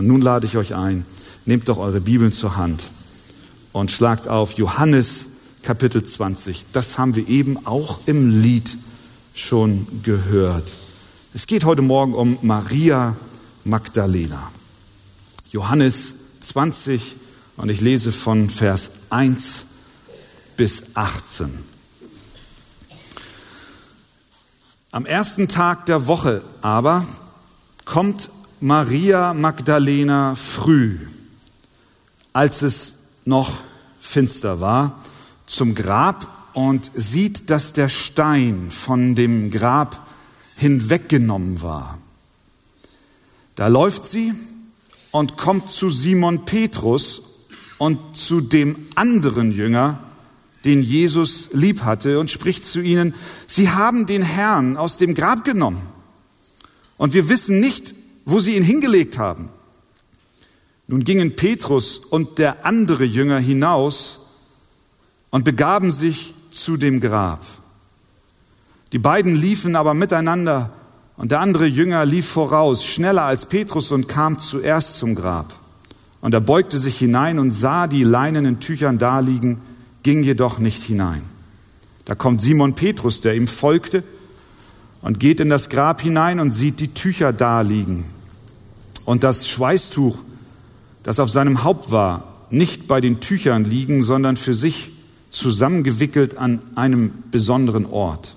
Und nun lade ich euch ein, nehmt doch eure Bibeln zur Hand und schlagt auf Johannes Kapitel 20. Das haben wir eben auch im Lied schon gehört. Es geht heute Morgen um Maria Magdalena. Johannes 20 und ich lese von Vers 1 bis 18. Am ersten Tag der Woche aber kommt Maria Magdalena früh, als es noch finster war, zum Grab und sieht, dass der Stein von dem Grab hinweggenommen war. Da läuft sie und kommt zu Simon Petrus und zu dem anderen Jünger, den Jesus lieb hatte, und spricht zu ihnen, Sie haben den Herrn aus dem Grab genommen. Und wir wissen nicht, wo sie ihn hingelegt haben. Nun gingen Petrus und der andere Jünger hinaus und begaben sich zu dem Grab. Die beiden liefen aber miteinander und der andere Jünger lief voraus, schneller als Petrus und kam zuerst zum Grab. Und er beugte sich hinein und sah die leinenen Tüchern daliegen, ging jedoch nicht hinein. Da kommt Simon Petrus, der ihm folgte, und geht in das Grab hinein und sieht die Tücher daliegen. Und das Schweißtuch, das auf seinem Haupt war, nicht bei den Tüchern liegen, sondern für sich zusammengewickelt an einem besonderen Ort.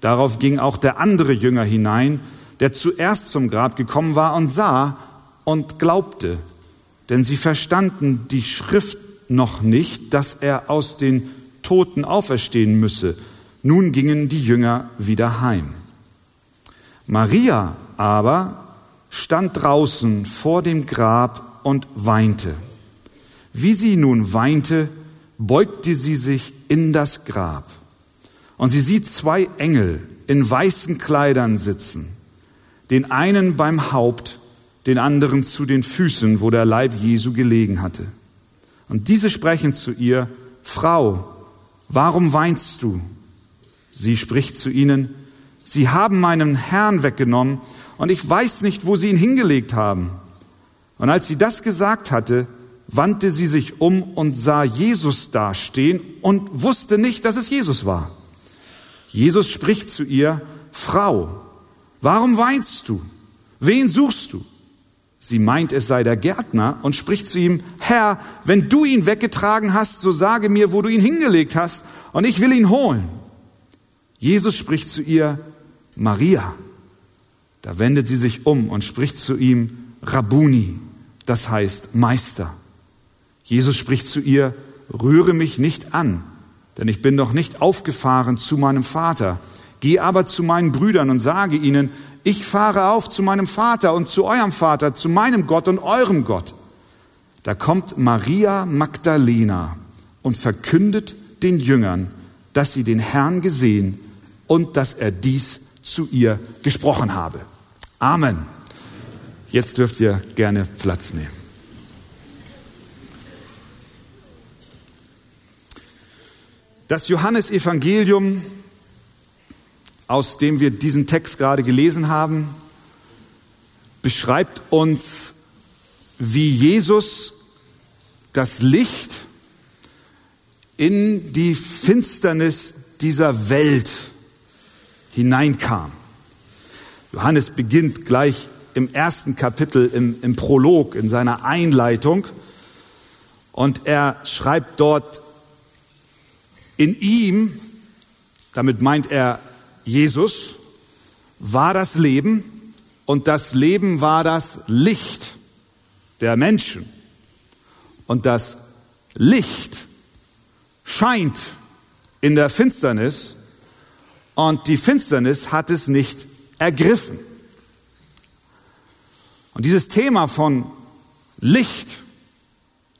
Darauf ging auch der andere Jünger hinein, der zuerst zum Grab gekommen war und sah und glaubte denn sie verstanden die Schrift noch nicht, dass er aus den Toten auferstehen müsse. Nun gingen die Jünger wieder heim. Maria aber stand draußen vor dem Grab und weinte. Wie sie nun weinte, beugte sie sich in das Grab. Und sie sieht zwei Engel in weißen Kleidern sitzen, den einen beim Haupt den anderen zu den Füßen, wo der Leib Jesu gelegen hatte. Und diese sprechen zu ihr, Frau, warum weinst du? Sie spricht zu ihnen, Sie haben meinen Herrn weggenommen und ich weiß nicht, wo Sie ihn hingelegt haben. Und als sie das gesagt hatte, wandte sie sich um und sah Jesus dastehen und wusste nicht, dass es Jesus war. Jesus spricht zu ihr, Frau, warum weinst du? Wen suchst du? Sie meint, es sei der Gärtner und spricht zu ihm, Herr, wenn du ihn weggetragen hast, so sage mir, wo du ihn hingelegt hast, und ich will ihn holen. Jesus spricht zu ihr, Maria. Da wendet sie sich um und spricht zu ihm, Rabuni, das heißt Meister. Jesus spricht zu ihr, rühre mich nicht an, denn ich bin noch nicht aufgefahren zu meinem Vater. Geh aber zu meinen Brüdern und sage ihnen, ich fahre auf zu meinem Vater und zu eurem Vater, zu meinem Gott und eurem Gott. Da kommt Maria Magdalena und verkündet den Jüngern, dass sie den Herrn gesehen und dass er dies zu ihr gesprochen habe. Amen. Jetzt dürft ihr gerne Platz nehmen. Das Johannesevangelium aus dem wir diesen Text gerade gelesen haben, beschreibt uns, wie Jesus das Licht in die Finsternis dieser Welt hineinkam. Johannes beginnt gleich im ersten Kapitel, im, im Prolog, in seiner Einleitung. Und er schreibt dort, in ihm, damit meint er Jesus war das Leben und das Leben war das Licht der Menschen. Und das Licht scheint in der Finsternis und die Finsternis hat es nicht ergriffen. Und dieses Thema von Licht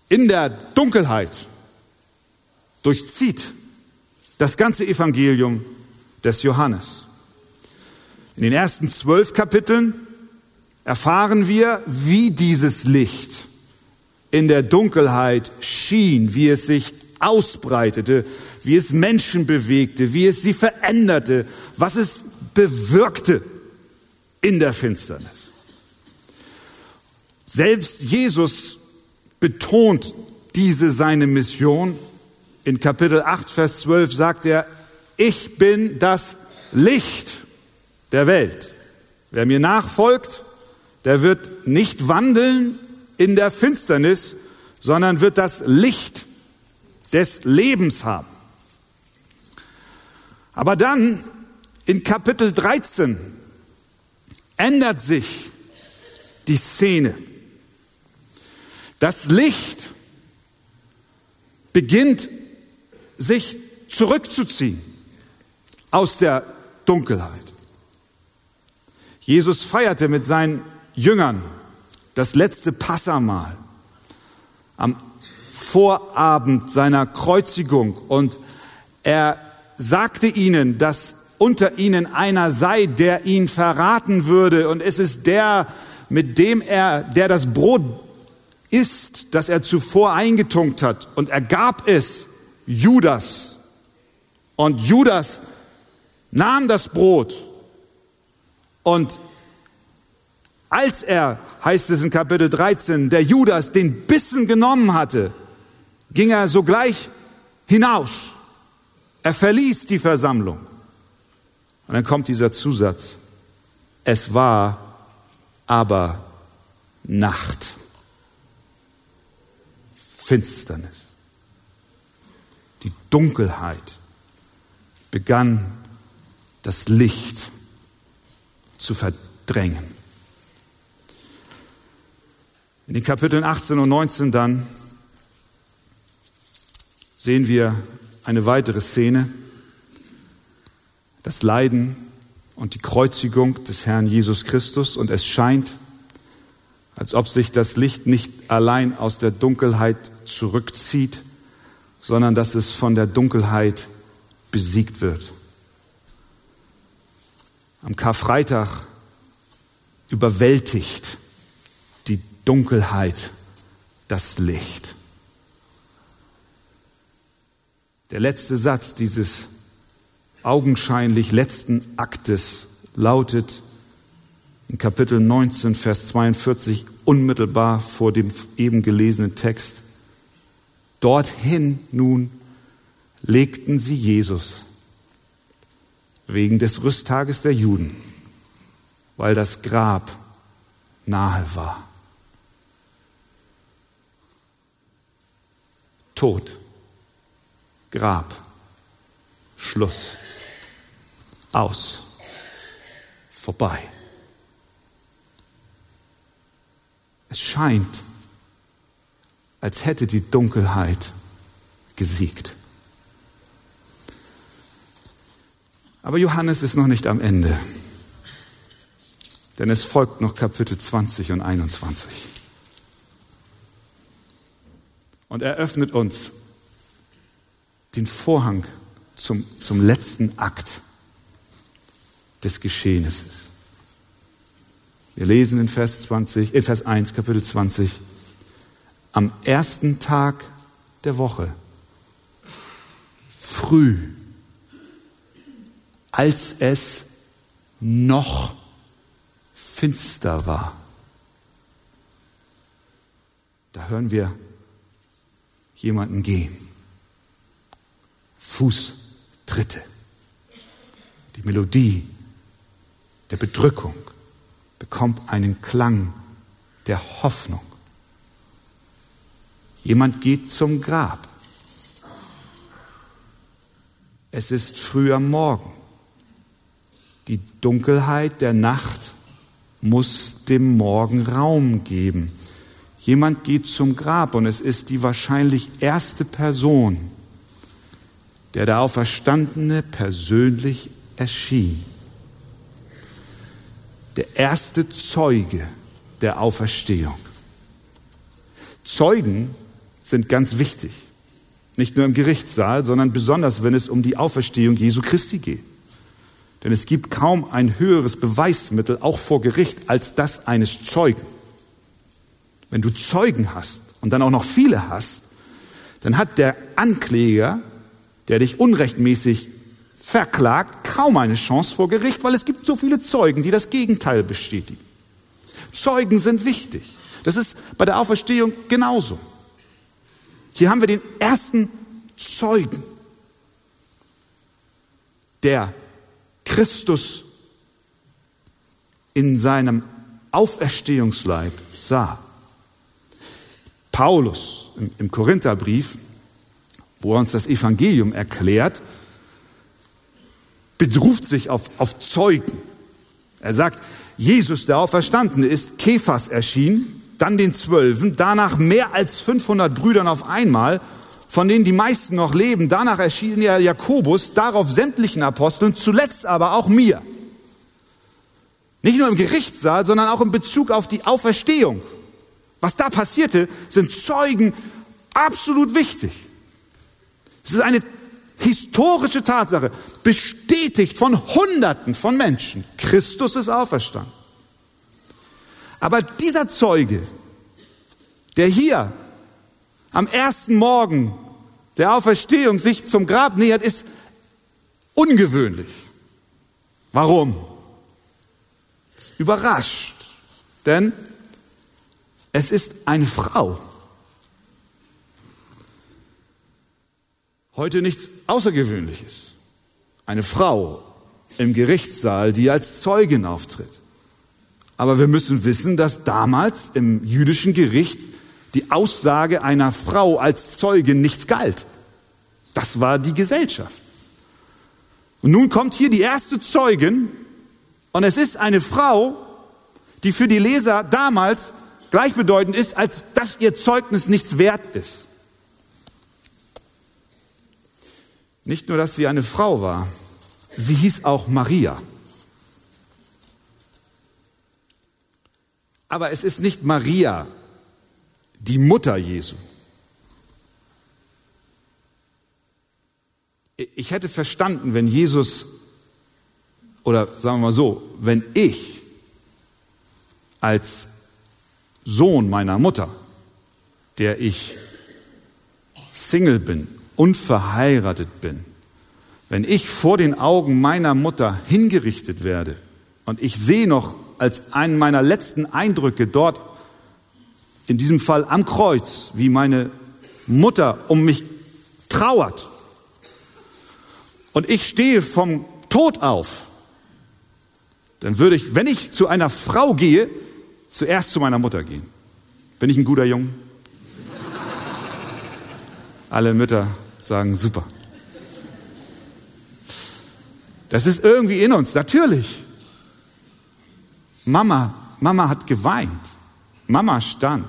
in der Dunkelheit durchzieht das ganze Evangelium des Johannes. In den ersten zwölf Kapiteln erfahren wir, wie dieses Licht in der Dunkelheit schien, wie es sich ausbreitete, wie es Menschen bewegte, wie es sie veränderte, was es bewirkte in der Finsternis. Selbst Jesus betont diese seine Mission. In Kapitel 8, Vers 12 sagt er, ich bin das Licht der Welt. Wer mir nachfolgt, der wird nicht wandeln in der Finsternis, sondern wird das Licht des Lebens haben. Aber dann in Kapitel 13 ändert sich die Szene. Das Licht beginnt sich zurückzuziehen aus der Dunkelheit. Jesus feierte mit seinen Jüngern das letzte Passamahl am Vorabend seiner Kreuzigung. Und er sagte ihnen, dass unter ihnen einer sei, der ihn verraten würde. Und es ist der, mit dem er, der das Brot isst, das er zuvor eingetunkt hat. Und er gab es Judas. Und Judas nahm das Brot. Und als er, heißt es in Kapitel 13, der Judas den Bissen genommen hatte, ging er sogleich hinaus. Er verließ die Versammlung. Und dann kommt dieser Zusatz. Es war aber Nacht. Finsternis. Die Dunkelheit begann das Licht zu verdrängen. In den Kapiteln 18 und 19 dann sehen wir eine weitere Szene, das Leiden und die Kreuzigung des Herrn Jesus Christus und es scheint, als ob sich das Licht nicht allein aus der Dunkelheit zurückzieht, sondern dass es von der Dunkelheit besiegt wird. Am Karfreitag überwältigt die Dunkelheit das Licht. Der letzte Satz dieses augenscheinlich letzten Aktes lautet in Kapitel 19, Vers 42, unmittelbar vor dem eben gelesenen Text, Dorthin nun legten sie Jesus wegen des Rüsttages der Juden, weil das Grab nahe war. Tod, Grab, Schluss, aus, vorbei. Es scheint, als hätte die Dunkelheit gesiegt. Aber Johannes ist noch nicht am Ende, denn es folgt noch Kapitel 20 und 21. Und er öffnet uns den Vorhang zum, zum letzten Akt des Geschehnisses. Wir lesen in Vers 20, in Vers 1, Kapitel 20, am ersten Tag der Woche, früh, als es noch finster war. Da hören wir jemanden gehen. Fußtritte. Die Melodie der Bedrückung bekommt einen Klang der Hoffnung. Jemand geht zum Grab. Es ist früh am Morgen. Die Dunkelheit der Nacht muss dem Morgen Raum geben. Jemand geht zum Grab und es ist die wahrscheinlich erste Person, der der Auferstandene persönlich erschien. Der erste Zeuge der Auferstehung. Zeugen sind ganz wichtig. Nicht nur im Gerichtssaal, sondern besonders, wenn es um die Auferstehung Jesu Christi geht. Denn es gibt kaum ein höheres Beweismittel, auch vor Gericht, als das eines Zeugen. Wenn du Zeugen hast und dann auch noch viele hast, dann hat der Ankläger, der dich unrechtmäßig verklagt, kaum eine Chance vor Gericht, weil es gibt so viele Zeugen, die das Gegenteil bestätigen. Zeugen sind wichtig. Das ist bei der Auferstehung genauso. Hier haben wir den ersten Zeugen, der Christus in seinem Auferstehungsleib sah. Paulus im, Korintherbrief, wo er uns das Evangelium erklärt, bedruft sich auf, auf Zeugen. Er sagt, Jesus, der Auferstandene, ist Kephas erschienen, dann den Zwölfen, danach mehr als 500 Brüdern auf einmal, von denen die meisten noch leben. Danach erschien ja Jakobus, darauf sämtlichen Aposteln, zuletzt aber auch mir. Nicht nur im Gerichtssaal, sondern auch in Bezug auf die Auferstehung. Was da passierte, sind Zeugen absolut wichtig. Es ist eine historische Tatsache, bestätigt von Hunderten von Menschen. Christus ist auferstanden. Aber dieser Zeuge, der hier am ersten Morgen der Auferstehung sich zum Grab nähert, ist ungewöhnlich. Warum? Ist überrascht, denn es ist eine Frau. Heute nichts Außergewöhnliches. Eine Frau im Gerichtssaal, die als Zeugin auftritt. Aber wir müssen wissen, dass damals im jüdischen Gericht die Aussage einer Frau als Zeugin nichts galt. Das war die Gesellschaft. Und nun kommt hier die erste Zeugin und es ist eine Frau, die für die Leser damals gleichbedeutend ist, als dass ihr Zeugnis nichts wert ist. Nicht nur, dass sie eine Frau war, sie hieß auch Maria. Aber es ist nicht Maria, die Mutter Jesu. Ich hätte verstanden, wenn Jesus, oder sagen wir mal so, wenn ich als Sohn meiner Mutter, der ich Single bin unverheiratet bin, wenn ich vor den Augen meiner Mutter hingerichtet werde und ich sehe noch als einen meiner letzten Eindrücke dort, in diesem Fall am Kreuz, wie meine Mutter um mich trauert und ich stehe vom Tod auf, dann würde ich, wenn ich zu einer Frau gehe, zuerst zu meiner Mutter gehen. Bin ich ein guter Junge? Alle Mütter sagen, super. Das ist irgendwie in uns, natürlich. Mama, Mama hat geweint. Mama stand.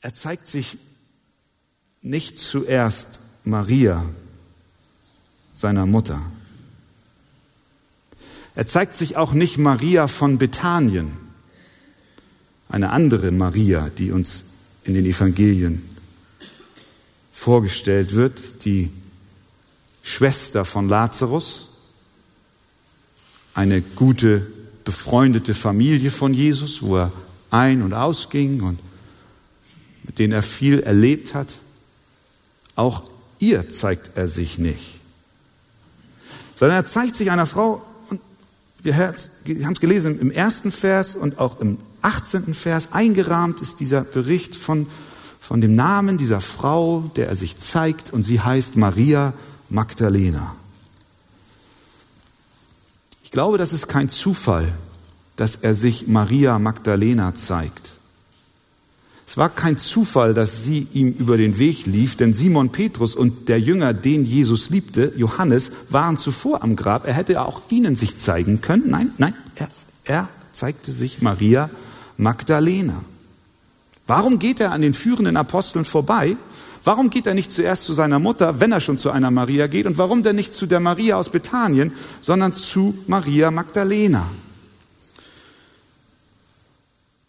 Er zeigt sich nicht zuerst Maria, seiner Mutter. Er zeigt sich auch nicht Maria von Bethanien, eine andere Maria, die uns in den Evangelien vorgestellt wird, die Schwester von Lazarus, eine gute, befreundete Familie von Jesus, wo er ein- und ausging und mit denen er viel erlebt hat. Auch ihr zeigt er sich nicht, sondern er zeigt sich einer Frau, und wir haben es gelesen im ersten Vers und auch im 18. Vers eingerahmt ist dieser Bericht von, von dem Namen dieser Frau, der er sich zeigt, und sie heißt Maria Magdalena. Ich glaube, das ist kein Zufall, dass er sich Maria Magdalena zeigt. Es war kein Zufall, dass sie ihm über den Weg lief, denn Simon Petrus und der Jünger, den Jesus liebte, Johannes, waren zuvor am Grab. Er hätte auch ihnen sich zeigen können. Nein, nein, er, er zeigte sich Maria Magdalena. Warum geht er an den führenden Aposteln vorbei? Warum geht er nicht zuerst zu seiner Mutter, wenn er schon zu einer Maria geht? Und warum denn nicht zu der Maria aus Bethanien, sondern zu Maria Magdalena?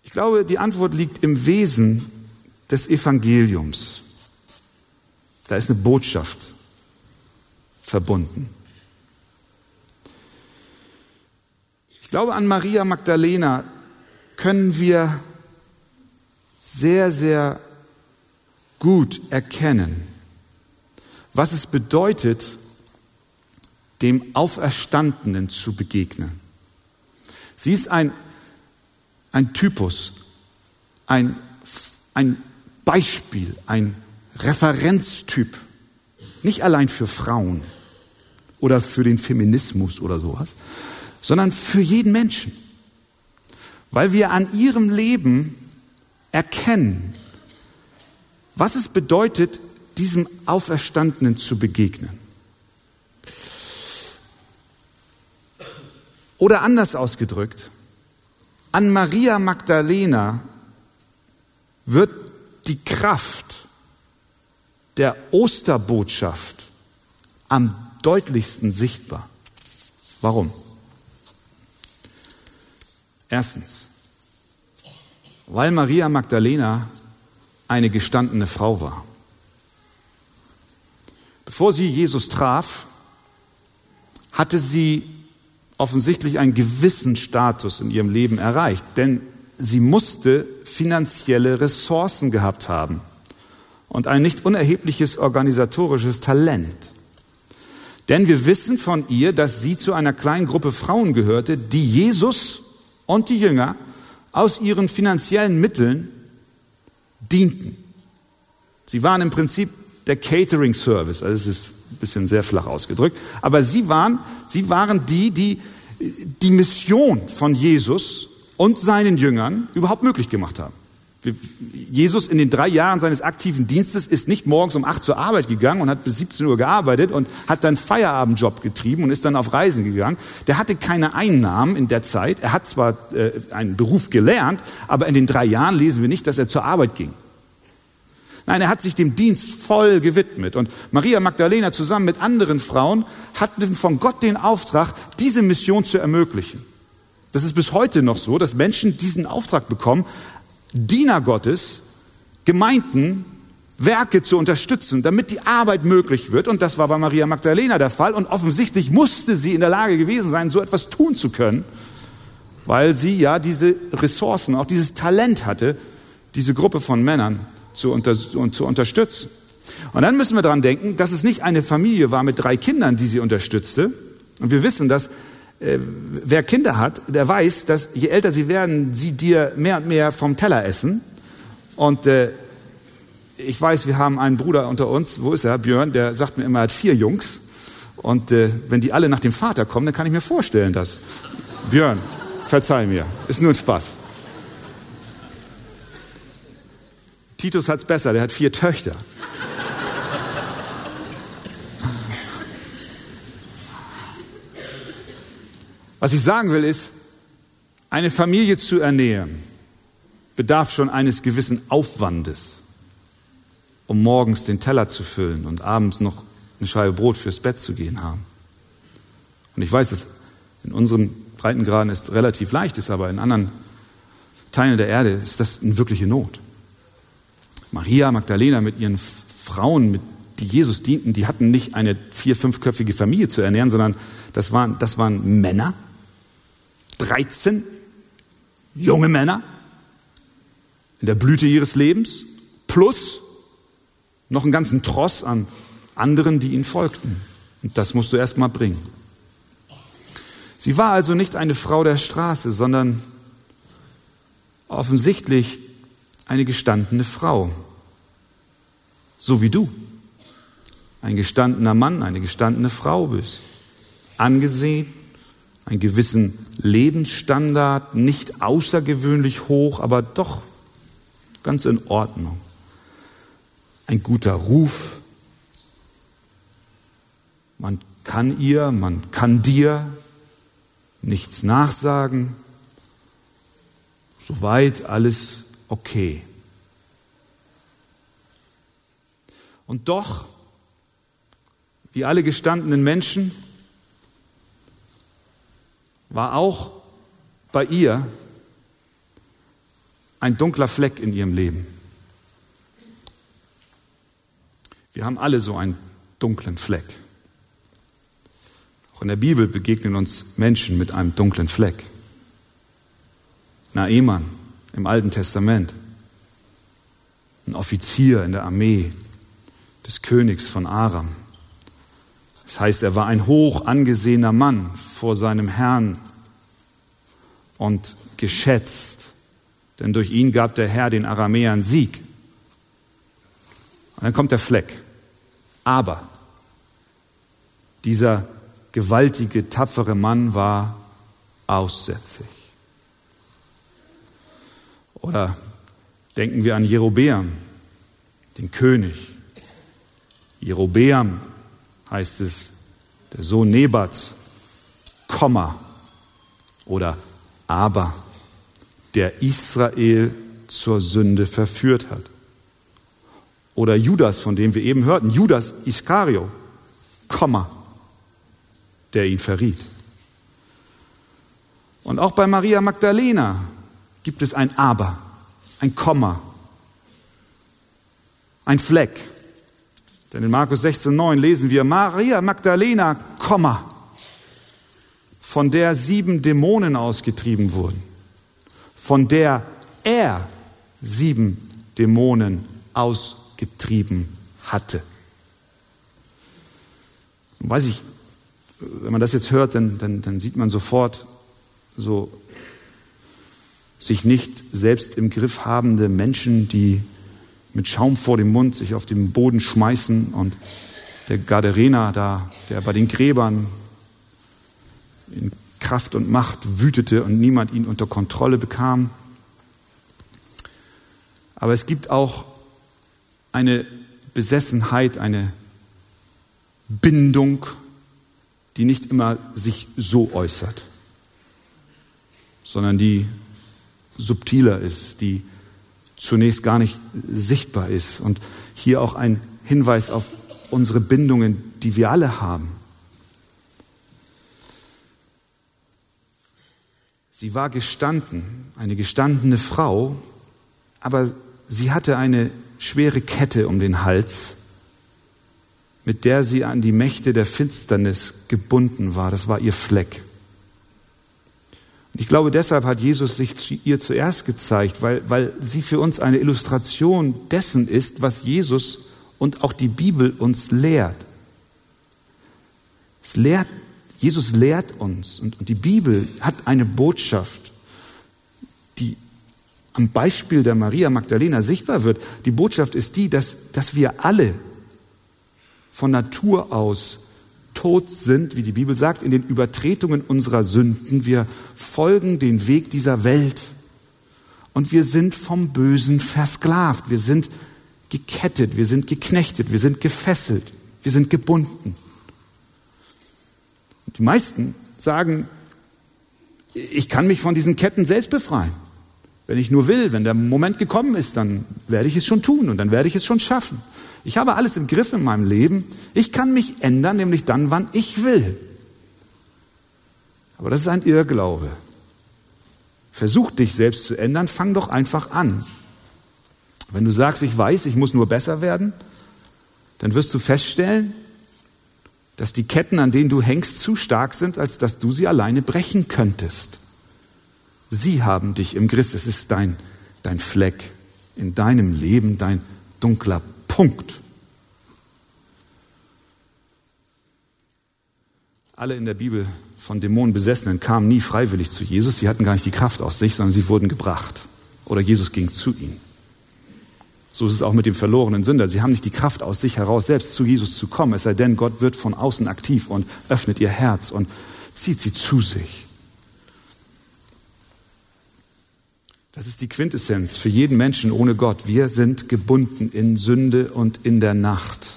Ich glaube, die Antwort liegt im Wesen des Evangeliums. Da ist eine Botschaft verbunden. Ich glaube, an Maria Magdalena können wir sehr, sehr gut erkennen, was es bedeutet, dem Auferstandenen zu begegnen. Sie ist ein, ein Typus, ein, ein Beispiel, ein Referenztyp. Nicht allein für Frauen oder für den Feminismus oder sowas, sondern für jeden Menschen. Weil wir an ihrem Leben erkennen, was es bedeutet, diesem Auferstandenen zu begegnen. Oder anders ausgedrückt, an Maria Magdalena wird die Kraft der Osterbotschaft am deutlichsten sichtbar. Warum? Erstens, weil Maria Magdalena eine gestandene Frau war. Bevor sie Jesus traf, hatte sie offensichtlich einen gewissen Status in ihrem Leben erreicht, denn sie musste finanzielle Ressourcen gehabt haben und ein nicht unerhebliches organisatorisches Talent. Denn wir wissen von ihr, dass sie zu einer kleinen Gruppe Frauen gehörte, die Jesus und die Jünger aus ihren finanziellen Mitteln dienten. Sie waren im Prinzip der Catering Service, also es ist ein bisschen sehr flach ausgedrückt, aber sie waren, sie waren die, die die Mission von Jesus und seinen Jüngern überhaupt möglich gemacht haben. Jesus in den drei Jahren seines aktiven Dienstes ist nicht morgens um acht zur Arbeit gegangen und hat bis 17 Uhr gearbeitet und hat dann Feierabendjob getrieben und ist dann auf Reisen gegangen. Der hatte keine Einnahmen in der Zeit. Er hat zwar äh, einen Beruf gelernt, aber in den drei Jahren lesen wir nicht, dass er zur Arbeit ging. Nein, er hat sich dem Dienst voll gewidmet. Und Maria Magdalena zusammen mit anderen Frauen hatten von Gott den Auftrag, diese Mission zu ermöglichen. Das ist bis heute noch so, dass Menschen diesen Auftrag bekommen, Diener Gottes, Gemeinden, Werke zu unterstützen, damit die Arbeit möglich wird. Und das war bei Maria Magdalena der Fall. Und offensichtlich musste sie in der Lage gewesen sein, so etwas tun zu können, weil sie ja diese Ressourcen, auch dieses Talent hatte, diese Gruppe von Männern zu, unter, zu unterstützen. Und dann müssen wir daran denken, dass es nicht eine Familie war mit drei Kindern, die sie unterstützte. Und wir wissen, dass äh, wer Kinder hat, der weiß, dass je älter sie werden, sie dir mehr und mehr vom Teller essen. Und äh, ich weiß, wir haben einen Bruder unter uns, wo ist er, Björn, der sagt mir immer, er hat vier Jungs. Und äh, wenn die alle nach dem Vater kommen, dann kann ich mir vorstellen, dass Björn, verzeih mir, ist nur ein Spaß. Titus hat's besser, der hat vier Töchter. Was ich sagen will ist, eine Familie zu ernähren bedarf schon eines gewissen Aufwandes, um morgens den Teller zu füllen und abends noch eine Scheibe Brot fürs Bett zu gehen haben. Und ich weiß, dass in unseren Breitengraden es relativ leicht ist, aber in anderen Teilen der Erde ist das eine wirkliche Not. Maria Magdalena mit ihren Frauen, mit, die Jesus dienten, die hatten nicht eine vier-, fünfköpfige Familie zu ernähren, sondern das waren, das waren Männer, 13 junge Männer in der Blüte ihres Lebens, plus noch einen ganzen Tross an anderen, die ihnen folgten. Und das musst du erst mal bringen. Sie war also nicht eine Frau der Straße, sondern offensichtlich eine gestandene Frau. So wie du. Ein gestandener Mann, eine gestandene Frau bist. Angesehen, einen gewissen Lebensstandard, nicht außergewöhnlich hoch, aber doch ganz in Ordnung. Ein guter Ruf. Man kann ihr, man kann dir nichts nachsagen. Soweit alles okay. Und doch, wie alle gestandenen Menschen, war auch bei ihr ein dunkler Fleck in ihrem Leben. Wir haben alle so einen dunklen Fleck. Auch in der Bibel begegnen uns Menschen mit einem dunklen Fleck. Naemann im Alten Testament, ein Offizier in der Armee des Königs von Aram. Das heißt, er war ein hoch angesehener Mann vor seinem Herrn. und geschätzt, denn durch ihn gab der Herr den Aramäern Sieg. Und dann kommt der Fleck. Aber dieser gewaltige, tapfere Mann war aussätzig. Oder denken wir an Jerobeam, den König. Jerobeam heißt es, der Sohn Nebats, Komma oder aber, der Israel zur Sünde verführt hat. Oder Judas, von dem wir eben hörten, Judas Iskario, Komma, der ihn verriet. Und auch bei Maria Magdalena gibt es ein Aber, ein Komma, ein Fleck. Denn in Markus 16,9 lesen wir Maria Magdalena, Komma, von der sieben Dämonen ausgetrieben wurden, von der er sieben Dämonen ausgetrieben hatte. Und weiß ich, wenn man das jetzt hört, dann, dann, dann sieht man sofort so sich nicht selbst im Griff habende Menschen, die mit Schaum vor dem Mund sich auf den Boden schmeißen und der Garderener da, der bei den Gräbern in Kraft und Macht wütete und niemand ihn unter Kontrolle bekam. Aber es gibt auch eine Besessenheit, eine Bindung, die nicht immer sich so äußert, sondern die subtiler ist, die zunächst gar nicht sichtbar ist. Und hier auch ein Hinweis auf unsere Bindungen, die wir alle haben. Sie war gestanden, eine gestandene Frau, aber sie hatte eine schwere Kette um den Hals, mit der sie an die Mächte der Finsternis gebunden war. Das war ihr Fleck. Ich glaube, deshalb hat Jesus sich zu ihr zuerst gezeigt, weil, weil sie für uns eine Illustration dessen ist, was Jesus und auch die Bibel uns lehrt. Es lehrt Jesus lehrt uns und, und die Bibel hat eine Botschaft, die am Beispiel der Maria Magdalena sichtbar wird. Die Botschaft ist die, dass, dass wir alle von Natur aus tot sind, wie die Bibel sagt, in den Übertretungen unserer Sünden. Wir folgen den Weg dieser Welt und wir sind vom Bösen versklavt. Wir sind gekettet, wir sind geknechtet, wir sind gefesselt, wir sind gebunden. Die meisten sagen, ich kann mich von diesen Ketten selbst befreien. Wenn ich nur will, wenn der Moment gekommen ist, dann werde ich es schon tun und dann werde ich es schon schaffen. Ich habe alles im Griff in meinem Leben. Ich kann mich ändern, nämlich dann, wann ich will. Aber das ist ein Irrglaube. Versuch dich selbst zu ändern, fang doch einfach an. Wenn du sagst, ich weiß, ich muss nur besser werden, dann wirst du feststellen, dass die Ketten, an denen du hängst, zu stark sind, als dass du sie alleine brechen könntest. Sie haben dich im Griff. Es ist dein, dein Fleck in deinem Leben, dein dunkler Punkt. Alle in der Bibel von Dämonen Besessenen kamen nie freiwillig zu Jesus. Sie hatten gar nicht die Kraft aus sich, sondern sie wurden gebracht. Oder Jesus ging zu ihnen. So ist es auch mit dem verlorenen Sünder. Sie haben nicht die Kraft aus sich heraus, selbst zu Jesus zu kommen, es sei denn, Gott wird von außen aktiv und öffnet ihr Herz und zieht sie zu sich. Das ist die Quintessenz für jeden Menschen ohne Gott. Wir sind gebunden in Sünde und in der Nacht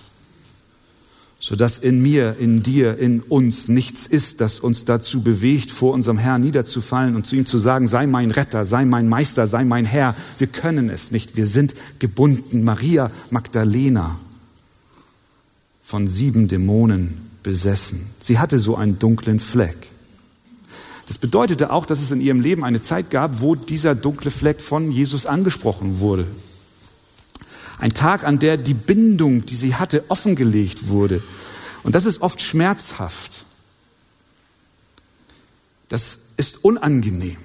sodass in mir, in dir, in uns nichts ist, das uns dazu bewegt, vor unserem Herrn niederzufallen und zu ihm zu sagen, sei mein Retter, sei mein Meister, sei mein Herr. Wir können es nicht, wir sind gebunden. Maria Magdalena von sieben Dämonen besessen. Sie hatte so einen dunklen Fleck. Das bedeutete auch, dass es in ihrem Leben eine Zeit gab, wo dieser dunkle Fleck von Jesus angesprochen wurde. Ein Tag, an der die Bindung, die sie hatte, offengelegt wurde. Und das ist oft schmerzhaft. Das ist unangenehm.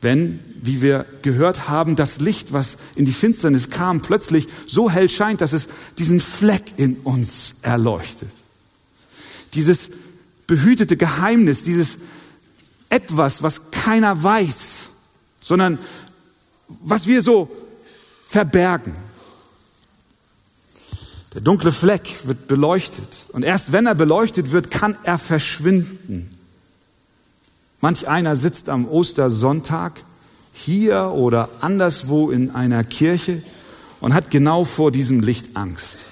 Wenn, wie wir gehört haben, das Licht, was in die Finsternis kam, plötzlich so hell scheint, dass es diesen Fleck in uns erleuchtet. Dieses behütete Geheimnis, dieses etwas, was keiner weiß, sondern was wir so verbergen. Der dunkle Fleck wird beleuchtet und erst wenn er beleuchtet wird, kann er verschwinden. Manch einer sitzt am Ostersonntag hier oder anderswo in einer Kirche und hat genau vor diesem Licht Angst.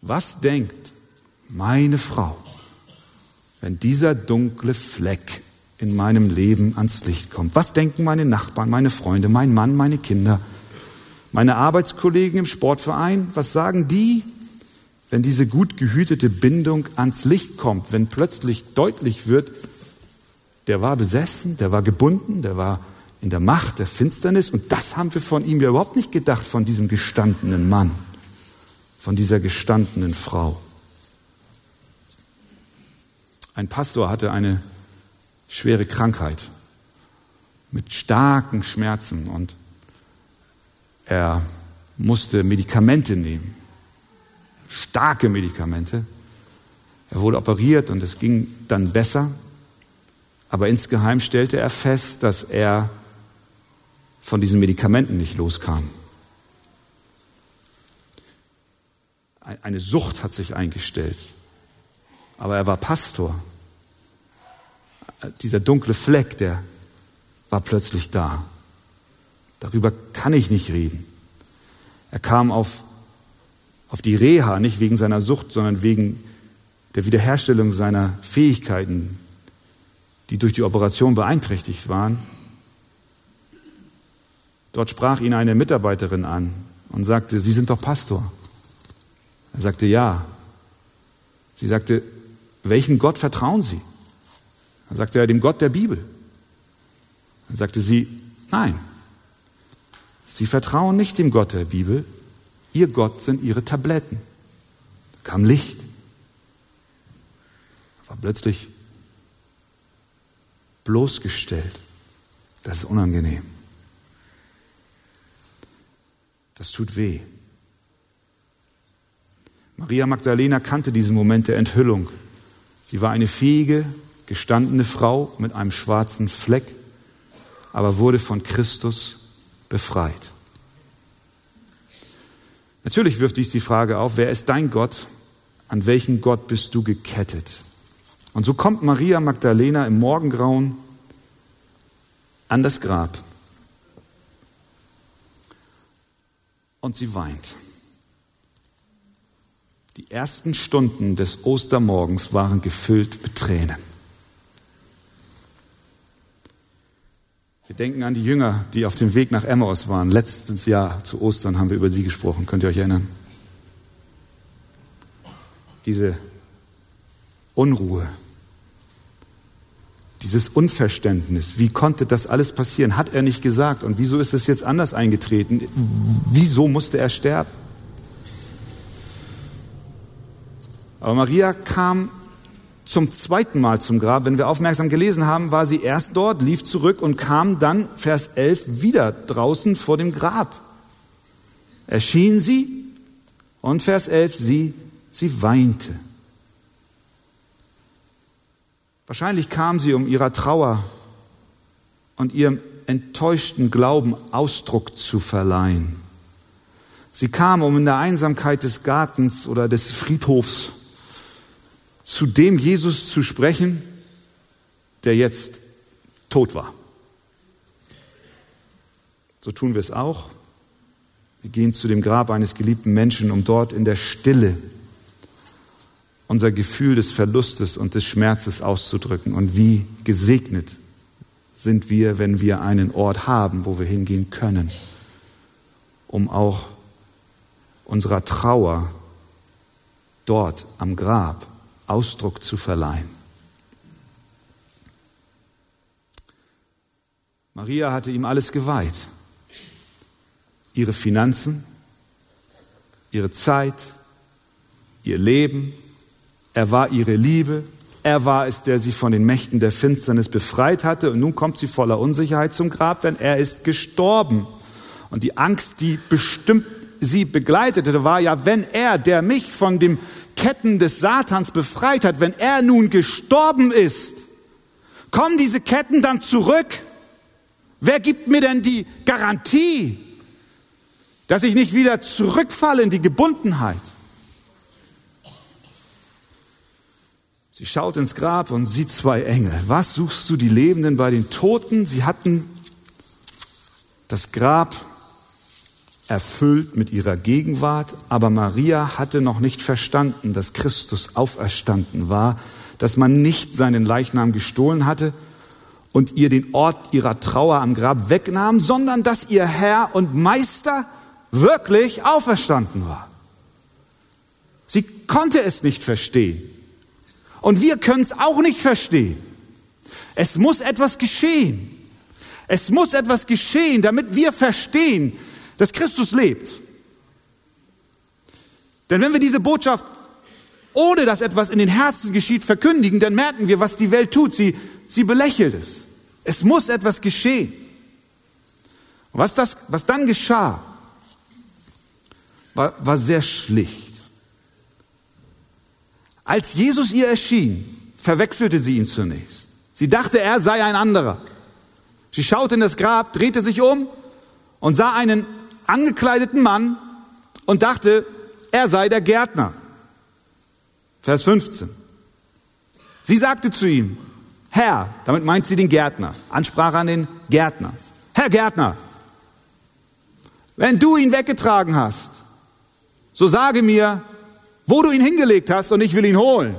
Was denkt meine Frau, wenn dieser dunkle Fleck in meinem Leben ans Licht kommt? Was denken meine Nachbarn, meine Freunde, mein Mann, meine Kinder, meine Arbeitskollegen im Sportverein? Was sagen die, wenn diese gut gehütete Bindung ans Licht kommt, wenn plötzlich deutlich wird, der war besessen, der war gebunden, der war in der Macht der Finsternis und das haben wir von ihm ja überhaupt nicht gedacht, von diesem gestandenen Mann, von dieser gestandenen Frau. Ein Pastor hatte eine schwere Krankheit mit starken Schmerzen und er musste Medikamente nehmen, starke Medikamente. Er wurde operiert und es ging dann besser, aber insgeheim stellte er fest, dass er von diesen Medikamenten nicht loskam. Eine Sucht hat sich eingestellt. Aber er war Pastor. Dieser dunkle Fleck, der war plötzlich da. Darüber kann ich nicht reden. Er kam auf, auf die Reha, nicht wegen seiner Sucht, sondern wegen der Wiederherstellung seiner Fähigkeiten, die durch die Operation beeinträchtigt waren. Dort sprach ihn eine Mitarbeiterin an und sagte, Sie sind doch Pastor. Er sagte, ja. Sie sagte, welchem Gott vertrauen Sie? Dann sagte er, dem Gott der Bibel. Dann sagte sie, nein, Sie vertrauen nicht dem Gott der Bibel, Ihr Gott sind Ihre Tabletten. Da kam Licht. War plötzlich bloßgestellt. Das ist unangenehm. Das tut weh. Maria Magdalena kannte diesen Moment der Enthüllung. Sie war eine fähige, gestandene Frau mit einem schwarzen Fleck, aber wurde von Christus befreit. Natürlich wirft dies die Frage auf, wer ist dein Gott? An welchen Gott bist du gekettet? Und so kommt Maria Magdalena im Morgengrauen an das Grab und sie weint. Die ersten Stunden des Ostermorgens waren gefüllt mit Tränen. Wir denken an die Jünger, die auf dem Weg nach Emmaus waren. Letztes Jahr zu Ostern haben wir über sie gesprochen. Könnt ihr euch erinnern? Diese Unruhe, dieses Unverständnis. Wie konnte das alles passieren? Hat er nicht gesagt? Und wieso ist es jetzt anders eingetreten? Wieso musste er sterben? Aber Maria kam zum zweiten Mal zum Grab. Wenn wir aufmerksam gelesen haben, war sie erst dort, lief zurück und kam dann, Vers 11, wieder draußen vor dem Grab. Erschien sie und Vers 11, sie, sie weinte. Wahrscheinlich kam sie, um ihrer Trauer und ihrem enttäuschten Glauben Ausdruck zu verleihen. Sie kam, um in der Einsamkeit des Gartens oder des Friedhofs zu dem Jesus zu sprechen, der jetzt tot war. So tun wir es auch. Wir gehen zu dem Grab eines geliebten Menschen, um dort in der Stille unser Gefühl des Verlustes und des Schmerzes auszudrücken. Und wie gesegnet sind wir, wenn wir einen Ort haben, wo wir hingehen können, um auch unserer Trauer dort am Grab Ausdruck zu verleihen. Maria hatte ihm alles geweiht. Ihre Finanzen, ihre Zeit, ihr Leben. Er war ihre Liebe. Er war es, der sie von den Mächten der Finsternis befreit hatte. Und nun kommt sie voller Unsicherheit zum Grab, denn er ist gestorben. Und die Angst, die bestimmt sie begleitete, war ja, wenn er, der mich von dem Ketten des Satans befreit hat, wenn er nun gestorben ist, kommen diese Ketten dann zurück? Wer gibt mir denn die Garantie, dass ich nicht wieder zurückfalle in die Gebundenheit? Sie schaut ins Grab und sieht zwei Engel. Was suchst du die Lebenden bei den Toten? Sie hatten das Grab erfüllt mit ihrer Gegenwart, aber Maria hatte noch nicht verstanden, dass Christus auferstanden war, dass man nicht seinen Leichnam gestohlen hatte und ihr den Ort ihrer Trauer am Grab wegnahm, sondern dass ihr Herr und Meister wirklich auferstanden war. Sie konnte es nicht verstehen. Und wir können es auch nicht verstehen. Es muss etwas geschehen. Es muss etwas geschehen, damit wir verstehen, dass Christus lebt. Denn wenn wir diese Botschaft, ohne dass etwas in den Herzen geschieht, verkündigen, dann merken wir, was die Welt tut. Sie, sie belächelt es. Es muss etwas geschehen. Und was, das, was dann geschah, war, war sehr schlicht. Als Jesus ihr erschien, verwechselte sie ihn zunächst. Sie dachte, er sei ein anderer. Sie schaute in das Grab, drehte sich um und sah einen angekleideten Mann und dachte, er sei der Gärtner. Vers 15. Sie sagte zu ihm, Herr, damit meint sie den Gärtner, Ansprache an den Gärtner. Herr Gärtner, wenn du ihn weggetragen hast, so sage mir, wo du ihn hingelegt hast und ich will ihn holen.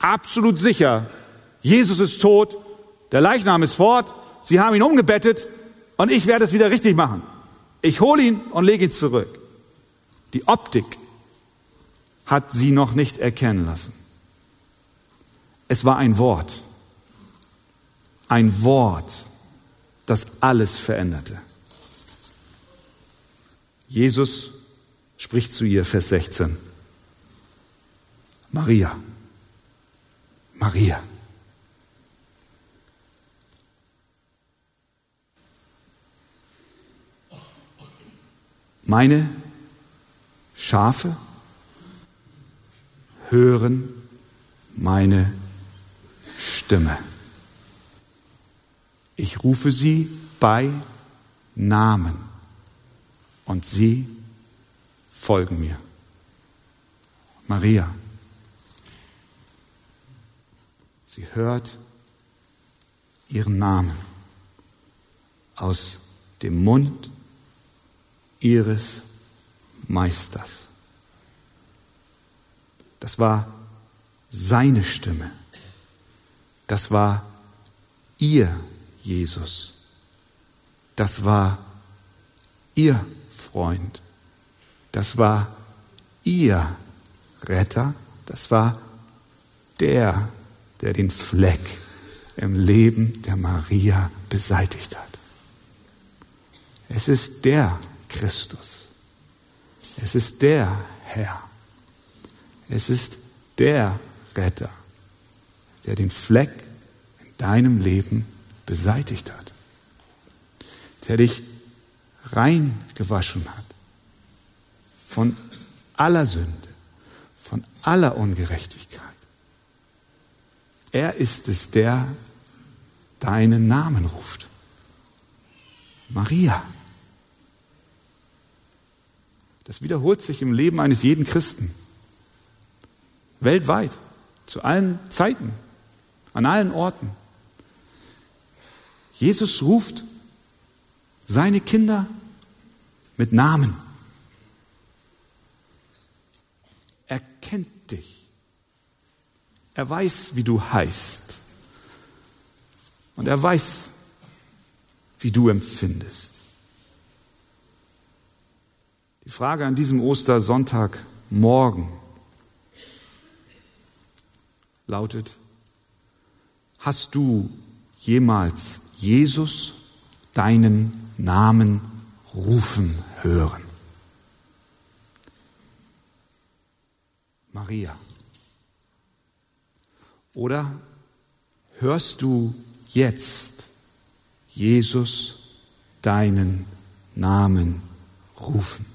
Absolut sicher, Jesus ist tot, der Leichnam ist fort, sie haben ihn umgebettet und ich werde es wieder richtig machen. Ich hole ihn und lege ihn zurück. Die Optik hat sie noch nicht erkennen lassen. Es war ein Wort. Ein Wort, das alles veränderte. Jesus spricht zu ihr, Vers 16. Maria, Maria. Meine Schafe hören meine Stimme. Ich rufe sie bei Namen und sie folgen mir. Maria. Sie hört ihren Namen aus dem Mund ihres Meisters. Das war seine Stimme. Das war ihr Jesus. Das war ihr Freund. Das war ihr Retter, das war der, der den Fleck im Leben der Maria beseitigt hat. Es ist der Christus. Es ist der Herr. Es ist der Retter, der den Fleck in deinem Leben beseitigt hat, der dich rein gewaschen hat von aller Sünde, von aller Ungerechtigkeit. Er ist es, der deinen Namen ruft. Maria. Das wiederholt sich im Leben eines jeden Christen. Weltweit, zu allen Zeiten, an allen Orten. Jesus ruft seine Kinder mit Namen. Er kennt dich. Er weiß, wie du heißt. Und er weiß, wie du empfindest. Die Frage an diesem Ostersonntagmorgen lautet, hast du jemals Jesus deinen Namen rufen hören? Maria? Oder hörst du jetzt Jesus deinen Namen rufen.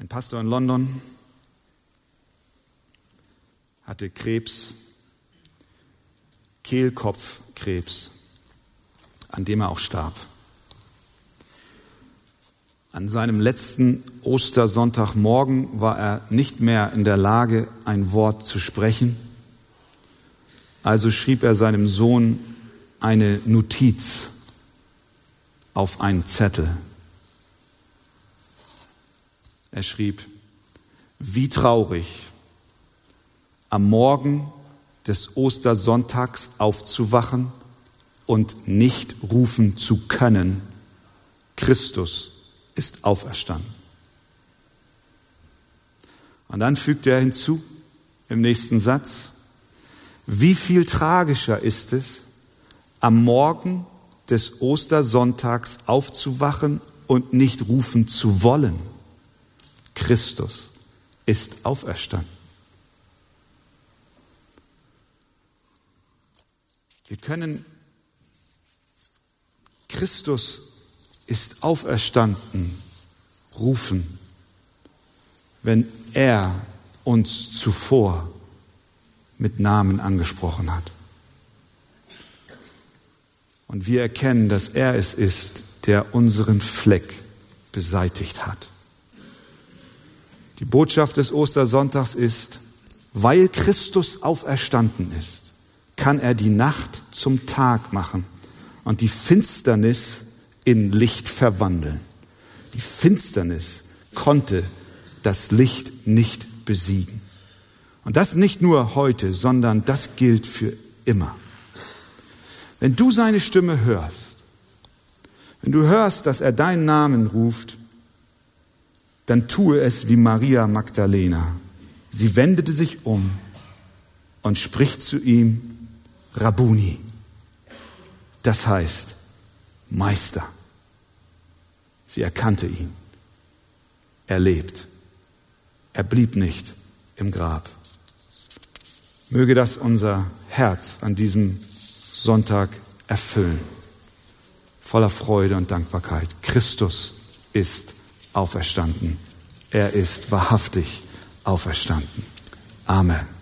Ein Pastor in London hatte Krebs, Kehlkopfkrebs, an dem er auch starb. An seinem letzten Ostersonntagmorgen war er nicht mehr in der Lage, ein Wort zu sprechen. Also schrieb er seinem Sohn eine Notiz auf einen Zettel. Er schrieb, wie traurig, am Morgen des Ostersonntags aufzuwachen und nicht rufen zu können, Christus ist auferstanden. Und dann fügt er hinzu im nächsten Satz, wie viel tragischer ist es, am Morgen des Ostersonntags aufzuwachen und nicht rufen zu wollen, Christus ist auferstanden. Wir können Christus ist auferstanden rufen, wenn er uns zuvor mit Namen angesprochen hat. Und wir erkennen, dass er es ist, der unseren Fleck beseitigt hat. Die Botschaft des Ostersonntags ist, weil Christus auferstanden ist, kann er die Nacht zum Tag machen und die Finsternis in Licht verwandeln. Die Finsternis konnte das Licht nicht besiegen. Und das nicht nur heute, sondern das gilt für immer. Wenn du seine Stimme hörst, wenn du hörst, dass er deinen Namen ruft, dann tue es wie Maria Magdalena. Sie wendete sich um und spricht zu ihm, Rabuni. Das heißt, Meister. Sie erkannte ihn. Er lebt. Er blieb nicht im Grab. Möge das unser Herz an diesem Sonntag erfüllen. Voller Freude und Dankbarkeit. Christus ist auferstanden. Er ist wahrhaftig auferstanden. Amen.